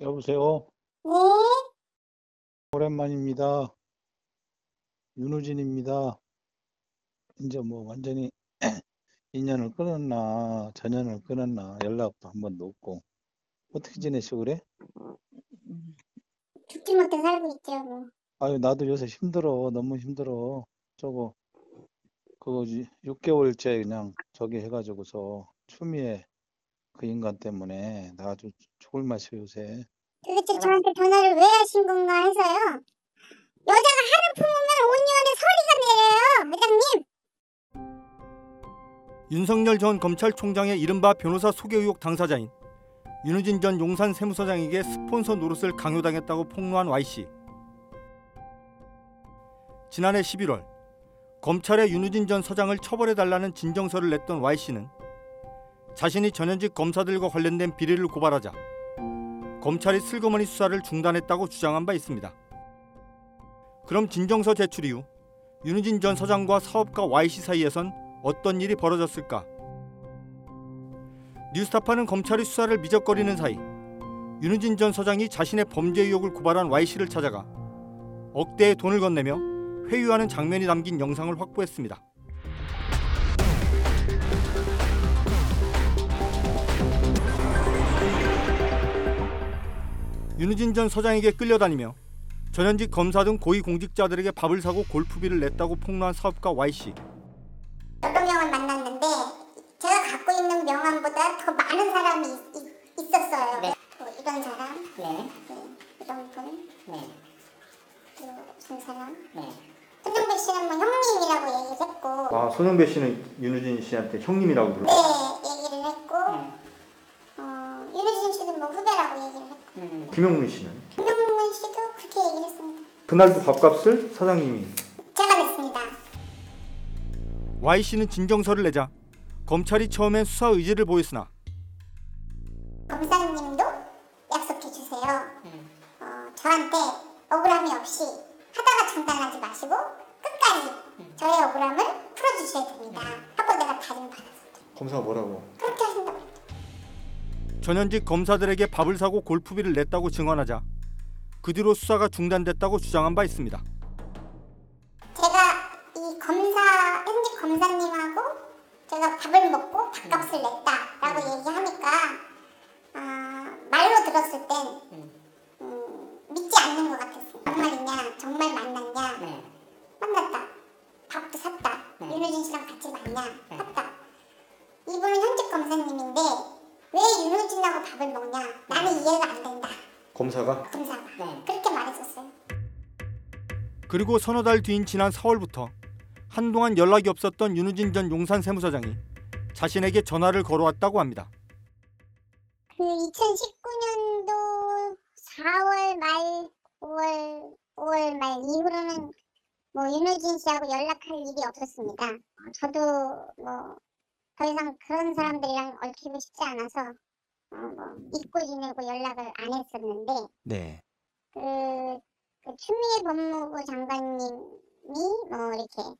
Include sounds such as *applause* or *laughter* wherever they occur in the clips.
여보세요? 네, 오랜만입니다. 윤우진입니다. 이제 뭐 완전히 *clears throat* 인연을 끊었나, 전연을 끊었나, 연락도 한 번도 없고. 어떻게 지내시고 그래? 죽지 못해 살고 있죠, 뭐. 아유, 나도 요새 힘들어. 너무 힘들어. 저거, 그거 6개월째 그냥 저기 해가지고서 추미애 그 인간 때문에 나 아주 죽을 맛이야, 요새. 도대체 저한테 전화를 왜 하신 건가 해서요. 여자가 하루 품으면 온유원에 서리가 내려요, 회장님. 윤석열 전 검찰총장의 이른바 변호사 소개 의혹 당사자인 윤우진 전 용산 세무서장에게 스폰서 노릇을 강요당했다고 폭로한 Y씨. 지난해 11월 검찰에 윤우진 전 서장을 처벌해달라는 진정서를 냈던 Y씨는 자신이 전현직 검사들과 관련된 비리를 고발하자 검찰이 슬그머니 수사를 중단했다고 주장한 바 있습니다. 그럼 진정서 제출 이후 윤우진 전 서장과 사업가 Y씨 사이에선 어떤 일이 벌어졌을까? 뉴스타파는 검찰이 수사를 미적거리는 사이 윤우진 전 서장이 자신의 범죄 의혹을 고발한 Y씨를 찾아가 억대의 돈을 건네며 회유하는 장면이 담긴 영상을 확보했습니다. 윤우진 전 서장에게 끌려다니며 전현직 검사 등 고위 공직자들에게 밥을 사고 골프비를 냈다고 폭로한 사업가 Y씨. 어떤 명을 만났는데 제가 갖고 있는 명함보다 더 많은 사람이 있, 었어요 네. 이런 사람, 네, 네, 이런 분, 네, 그리고 무슨 사람. 네. 손정배 씨는 뭐 형님이라고 얘기를 했고, 아 손흥배 씨는 윤우진 씨한테 형님이라고 불러. 네,를 했고, 네. 어, 윤우진 씨도 뭐 후배라고 얘기를 했고, 음, 김영문 씨는 김영문 씨도 그렇게 얘기를 했습니다. 그날도 밥값을 사장님이. 제가 냈습니다. Y 씨는 진정서를 내자 검찰이 처음엔 수사 의지를 보였으나 전현직 검사들에게 밥을 사고 골프비를 냈다고 증언하자 그 뒤로 수사가 중단됐다고 주장한 바 있습니다. 제가 이 검사 현직 검사님하고 제가 밥을 먹고 밥값을 냈다라고 얘기하니까 아, 말로 들었을 땐 음, 믿지 않는 것 같았어요. 정말이냐, 정말 만났냐, 네. 만났다. 밥도 샀다. 네. 윤호진 씨랑 같이 만나. 네. 샀다. 이분은 현직 검사님인데 왜 윤호진하고 밥을 먹냐? 나는 이해가 안 된다. 검사가? 검사가. 네. 그렇게 말했었어요. 그리고 서너 달 뒤인 지난 4월부터 한동안 연락이 없었던 윤우진 전 용산 세무서장이 자신에게 전화를 걸어왔다고 합니다. 그 2019년도 4월 말, 5월, 5월 말 이후로는 뭐 윤호진 씨하고 연락할 일이 없었습니다. 어, 저도 뭐 더 이상 그런 사람들이랑 얽히고 싶지 않아서 잊고 지내고 연락을 안 했었는데 네. 그, 그 추미애 법무부 장관님이 뭐 이렇게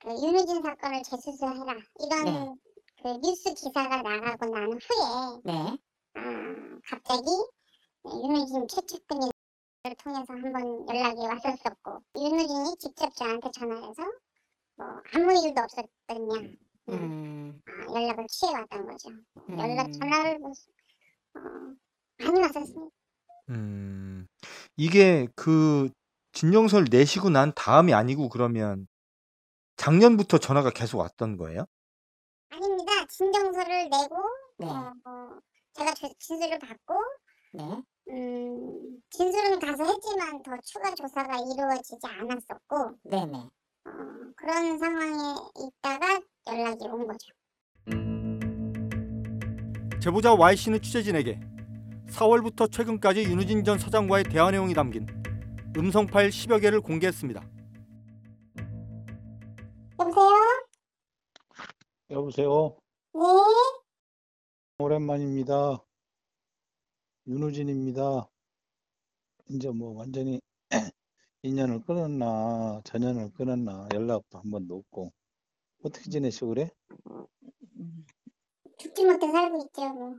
그 윤우진 사건을 재수사해라 이런 네. 그 뉴스 기사가 나가고 난 후에 네. 아, 갑자기 윤우진 최측근을 통해서 한번 연락이 왔었었고 윤우진이 직접 저한테 전화해서 뭐 아무 일도 없었더냐 음, 아, 연락을 취해왔던 거죠. 음. 연락 전화를 많이 왔었습니다. 음, 이게 그 진정서를 내시고 난 다음이 아니고 그러면 작년부터 전화가 계속 왔던 거예요? 아닙니다. 진정서를 내고 네. 어, 어, 제가 조- 진술을 받고 네. 음, 진술은 가서 했지만 더 추가 조사가 이루어지지 않았었고 네네. 어, 그런 상황에 있다가 연락이 온 거죠. 제보자 Y 씨는 취재진에게 4월부터 최근까지 윤우진 전 서장과의 대화 내용이 담긴 음성 파일 10여 개를 공개했습니다. 여보세요? 여보세요? 네, 오랜만입니다. 윤우진입니다. 이제 뭐 완전히 *clears throat* 인연을 끊었나, 전연을 끊었나, 연락도 한 번도 없고. 어떻게 지내시고 그래? 죽지 못해 살고 있죠. 뭐.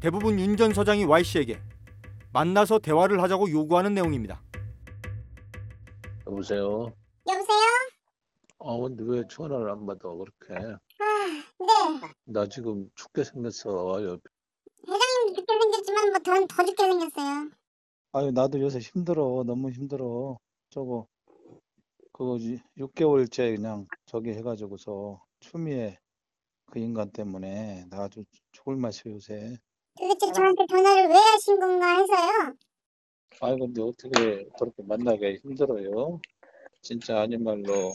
대부분 윤 전 서장이 Y 씨에게 만나서 대화를 하자고 요구하는 내용입니다. 여보세요? 여보세요? 아, 근데 왜 전화를 안 받아, 그렇게? 아, 네. 나 지금 죽게 생겼어. 옆- 회장님 늦게 생겼지만 뭐 더, 더 늦게 생겼어요. 아유, 나도 요새 힘들어. 너무 힘들어. 저거, 그거 6개월째 그냥 저기 해가지고서 추미애 그 인간 때문에 나 아주 죽을 맛이야, 요새. 도대체 저한테 전화를 왜 하신 건가 해서요. 아이, 근데 어떻게 그렇게 만나기 힘들어요? 진짜 아닌 말로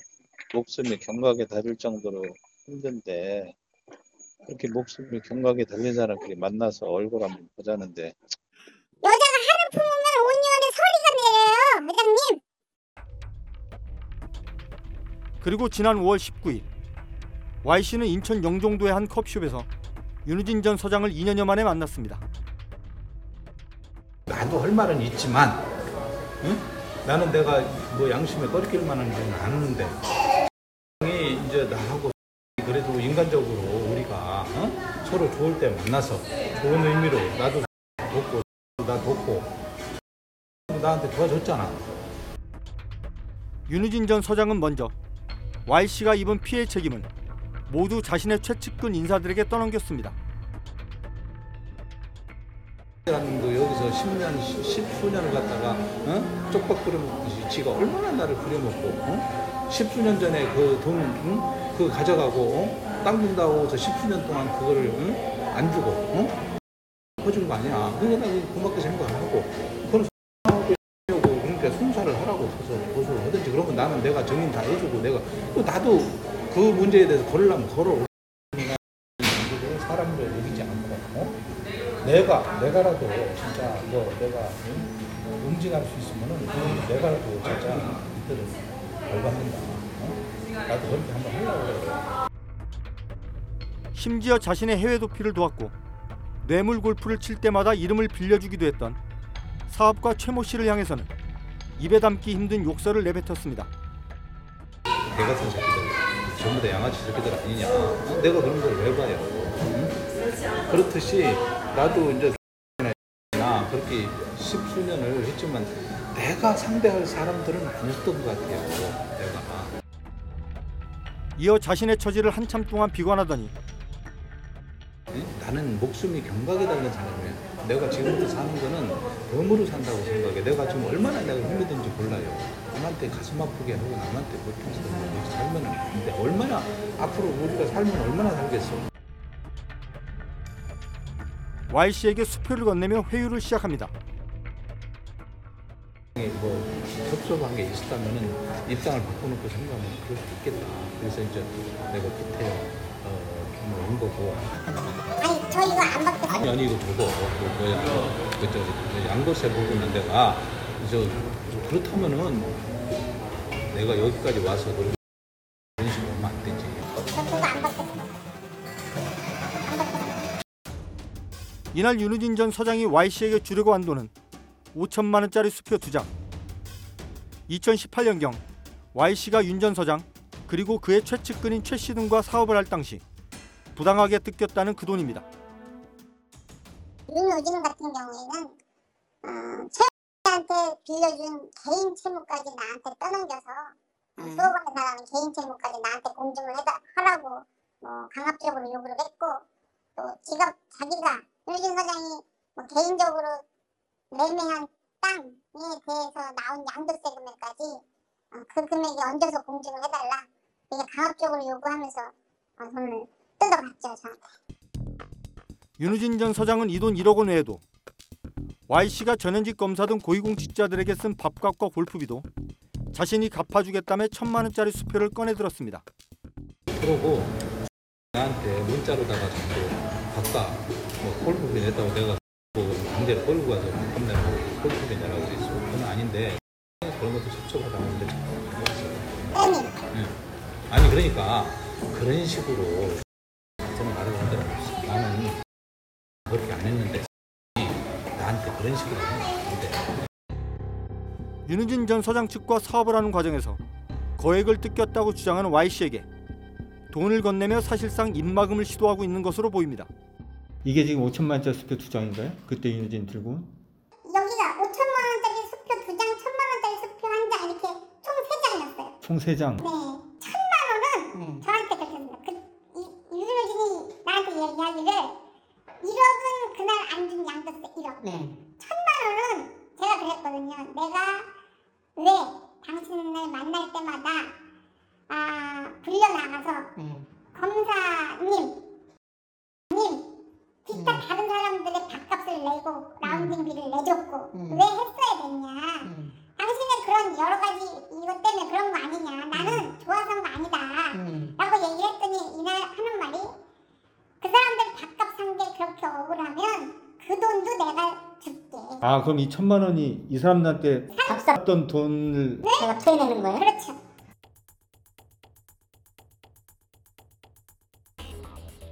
목숨이 경각에 달릴 정도로 힘든데, 그렇게 목숨이 경각에 달린 사람끼리 만나서 얼굴 한번 보자는데, 여자가 하루 품으면 온유원에 서리가 내려요. 회장님. 그리고 지난 5월 19일 Y 씨는 인천 영종도의 한 컵숍에서 윤우진 전 서장을 2년여 만에 만났습니다. 나도 할 말은 있지만 응? 나는 내가 뭐 양심에 꺼리낄 만한 일은 아는데 이 이제 나하고 그래도 인간적으로 우리가 어? 서로 좋을 때 만나서 좋은 의미로 나도 돕고 나 돕고 나한테 도와줬잖아 윤우진 전 서장은 먼저 Y 씨가 입은 피해 책임은 모두 자신의 최측근 인사들에게 떠넘겼습니다. 라는도 여기서 10년, 10수년을 갖다가 어? 쪽박 부려먹듯이 지가 얼마나 나를 부려먹고 어? 10수년 전에 그돈 응? 그거 가져가고 어? 땅 준다고 해서 10수년 동안 그거를 응? 안 주고 어? 퍼준 거 아니야 그러니까 나 고맙게 생각하고 그러니까 송사를 하라고 해서 고소를 하든지 그러면 나는 내가 정인 다 해주고 내가 또 나도 그 문제에 대해서 걸으려면 걸어 사람을 여기지 않고 어? 내가 내가라도 진짜 뭐 내가 응? 응징할 수 있으면은 그건 내가라도 진짜 이들을 벌받는다. 어? 나도 그렇게 한번 하려고 그래. 심지어 자신의 해외 도피를 도왔고 뇌물 골프를 칠 때마다 이름을 빌려주기도 했던 사업가 최모 씨를 향해서는 입에 담기 힘든 욕설을 내뱉었습니다. 내 같은 새끼들 전부 다 양아치 새끼들 아니냐? 어? 내가 그런 걸 왜 봐요? 응? 그렇듯이 나도 이제 나 그렇게 십수년을 했지만 내가 상대할 사람들은 아니었던 것 같아요. 내가. 이어 자신의 처지를 한참 동안 비관하더니 응? 나는 목숨이 경각에 달린 사람이야. 내가 지금부터 사는 거는 덤으로 산다고 생각해. 내가 지금 얼마나 내가 힘들든지 몰라요. 남한테 가슴 아프게 하고 남한테 고통스럽게 이렇게 살면 안 돼. 얼마나 앞으로 우리가 살면 얼마나 살겠어. Y 씨에게 수표를 건네며 회유를 시작합니다. 뭐 섭섭한 게 있었다면은 입장을 바꿔놓고 생각하면 그럴 수 있겠다. 그래서 이제 내가 기태에 어, 좀온 거고. 아니, 저 이거 안 받겠어요. 아니 아니 이거 보고 그 뭐야 그저 그 양도세 보고는 내가 저 그렇다면은 내가 여기까지 와서 그런 식으로 하면 안 되지. 저 그거 안 받겠어요. 안 받겠어요. 이날 윤우진 전 서장이 Y 씨에게 주려고 한 돈은 5천만 원짜리 수표 두 장. 2018년경 Y 씨가 윤 전 서장 그리고 그의 최측근인 최씨 등과 사업을 할 당시 부당하게 뜯겼다는 그 돈입니다. 윤호진 같은 경우에는 어, 최한테 빌려준 개인 채무까지 나한테 떠넘겨서 어, 음. 수억원의 사람 개인 채무까지 나한테 공증을 해다, 하라고 뭐 강압적으로 요구를 했고 또 지가 자기가 윤호진 사장이 뭐 개인적으로 매매한 땅에 대해서 나온 양도세 금액까지 어, 그 금액에 얹어서 공증을 해달라 이게 강압적으로 요구하면서 어, 돈을 뜯어갔죠 저한테. 윤우진 전 서장은 이 돈 1억 원 외에도 Y 씨가 전현직 검사 등 고위공직자들에게 쓴 밥값과 골프비도 자신이 갚아주겠다며 천만 원짜리 수표를 꺼내들었습니다. 그러고 나한테 문자로다가 자꾸 바꿔 뭐 골프비 냈다고 내가 뭐 강제로 끌고 가서 밥 내고 골프비 내라고 그랬어. 그건 아닌데 그런 것도 섭섭하다 하는데 회장님 아니 그러니까 그런 식으로 저는 말을 한 적은 없어. 나는 그렇게 안 했는데 나한테 그런 식으로 돼. 윤우진 전 서장 측과 사업을 하는 과정에서 거액을 뜯겼다고 주장하는 Y 씨에게 돈을 건네며 사실상 입막음을 시도하고 있는 것으로 보입니다. 이게 지금 5천만 원짜리 수표 두 장인가요? 그때 윤호진 들고 온? 여기가 5천만 원짜리 수표 두 장, 천만 원짜리 수표 한 장 이렇게 총 세 장이었어요. 총 3장. 네, 천만 원은 네. 저한테 그랬습니다. 그 이- 유진호진이 나한테 얘기하기를 1억은 그날 안 준 양도세 1억. 네. 천만 원은 제가 그랬거든요. 내가 왜 당신을 만날 때마다 아 불려 나가서 네. 검사님, 님, 기타 음. 다른 사람들의 밥값을 내고 라운딩비를 내줬고 음. 왜 했어야 됐냐? 음. 당신의 그런 여러 가지 이것 때문에 그런 거 아니냐? 나는 좋아서 한 거 아니다. 음. 라고 얘기를 했더니 이날 하는 말이 그 사람들 밥값 산 게 그렇게 억울하면 그 돈도 내가 줄게. 아 그럼 이 천만 원이 이 사람들한테 값싸 샀던 돈을 제가 토해내는 거예요? 그렇죠.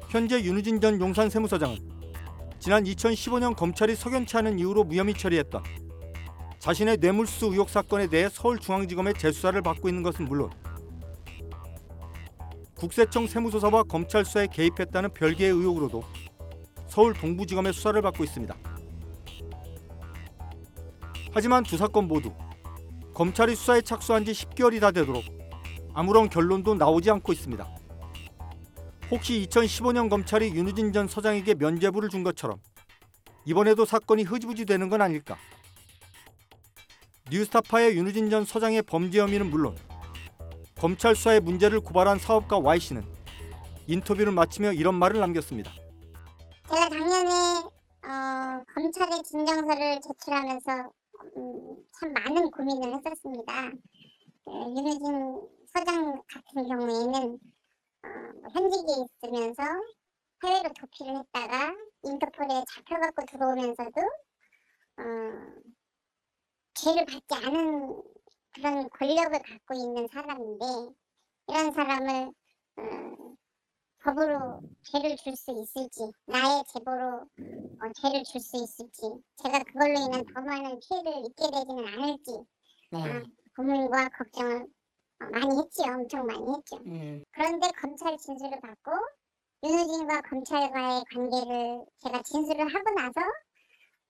현재 윤우진 전 용산 세무서장은 지난 2015년 검찰이 석연치 않은 이유로 무혐의 처리했던 자신의 뇌물수 의혹 사건에 대해 서울중앙지검의 재수사를 받고 있는 것은 물론 국세청 세무조사와 검찰 수사에 개입했다는 별개의 의혹으로도 서울 동부지검의 수사를 받고 있습니다. 하지만 두 사건 모두 검찰이 수사에 착수한 지 10개월이 다 되도록 아무런 결론도 나오지 않고 있습니다. 혹시 2015년 검찰이 윤우진 전 서장에게 면죄부를 준 것처럼 이번에도 사건이 흐지부지 되는 건 아닐까? 뉴스타파의 윤우진 전 서장의 범죄 혐의는 물론 검찰 수사의 문제를 고발한 사업가 Y 씨는 인터뷰를 마치며 이런 말을 남겼습니다. 제가 작년에 어, 검찰에 진정서를 제출하면서 음, 참 많은 고민을 했었습니다. 그, 윤우진 서장 같은 경우에는 어, 뭐 현직에 있으면서 해외로 도피를 했다가 인터폴에 잡혀갖고 들어오면서도 어, 죄를 받지 않은 그런 권력을 갖고 있는 사람인데 이런 사람을 어, 법으로 죄를 줄 수 있을지 나의 제보로 어, 죄를 줄 수 있을지 제가 그걸로 인한 더 많은 피해를 입게 되지는 않을지 네. 아, 고민과 걱정을 어, 많이 했지요 엄청 많이 했죠 음. 그런데 검찰 진술을 받고 윤호진과 검찰과의 관계를 제가 진술을 하고 나서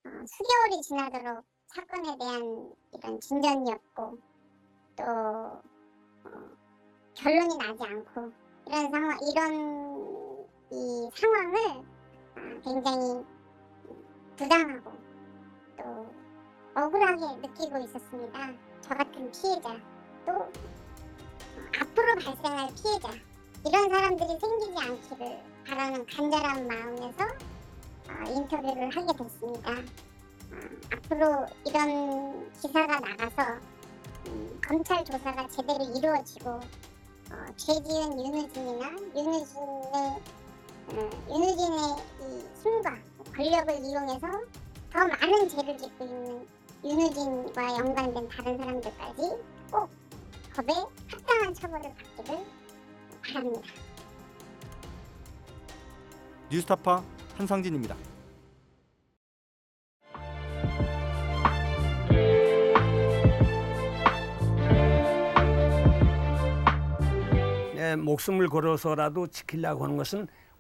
어, 수개월이 지나도록 사건에 대한 이런 진전이 없고 또 어, 결론이 나지 않고 이런 상황 이런 이 상황을 아, 굉장히 부당하고 또 억울하게 느끼고 있었습니다. 저 같은 피해자 또 어, 앞으로 발생할 피해자 이런 사람들이 생기지 않기를 바라는 간절한 마음에서 어, 인터뷰를 하게 됐습니다. 어, 앞으로 이런 기사가 나가서 음, 검찰 조사가 제대로 이루어지고 어, 죄 지은 윤우진이나 윤우진의 어, 윤우진의 이 힘과 권력을 이용해서 더 많은 죄를 짓고 있는 윤우진과 연관된 다른 사람들까지 꼭 법에 합당한 처벌을 받기를 바랍니다. 뉴스타파 한상진입니다. 내 목숨을 걸어서라도 지키려고 하는 것은